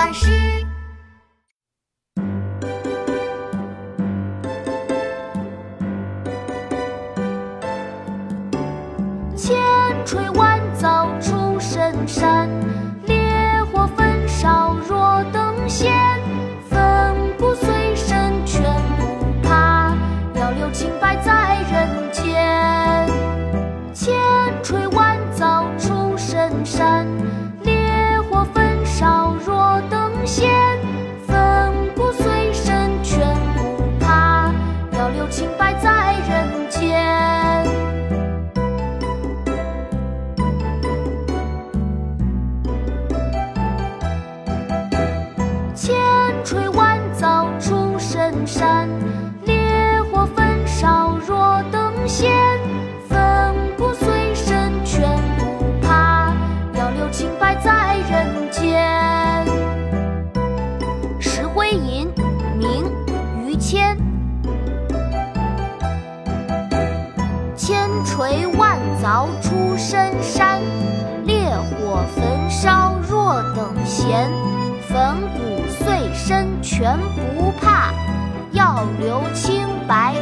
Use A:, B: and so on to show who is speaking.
A: 巴士。
B: 千锤万凿出深山，烈火焚烧若等闲。粉骨碎身全不怕，要留清白在人间。千锤万凿出深山，飞吟，明·于谦。千锤万凿出深山，烈火焚烧若等闲。粉骨碎身全不怕，要留清白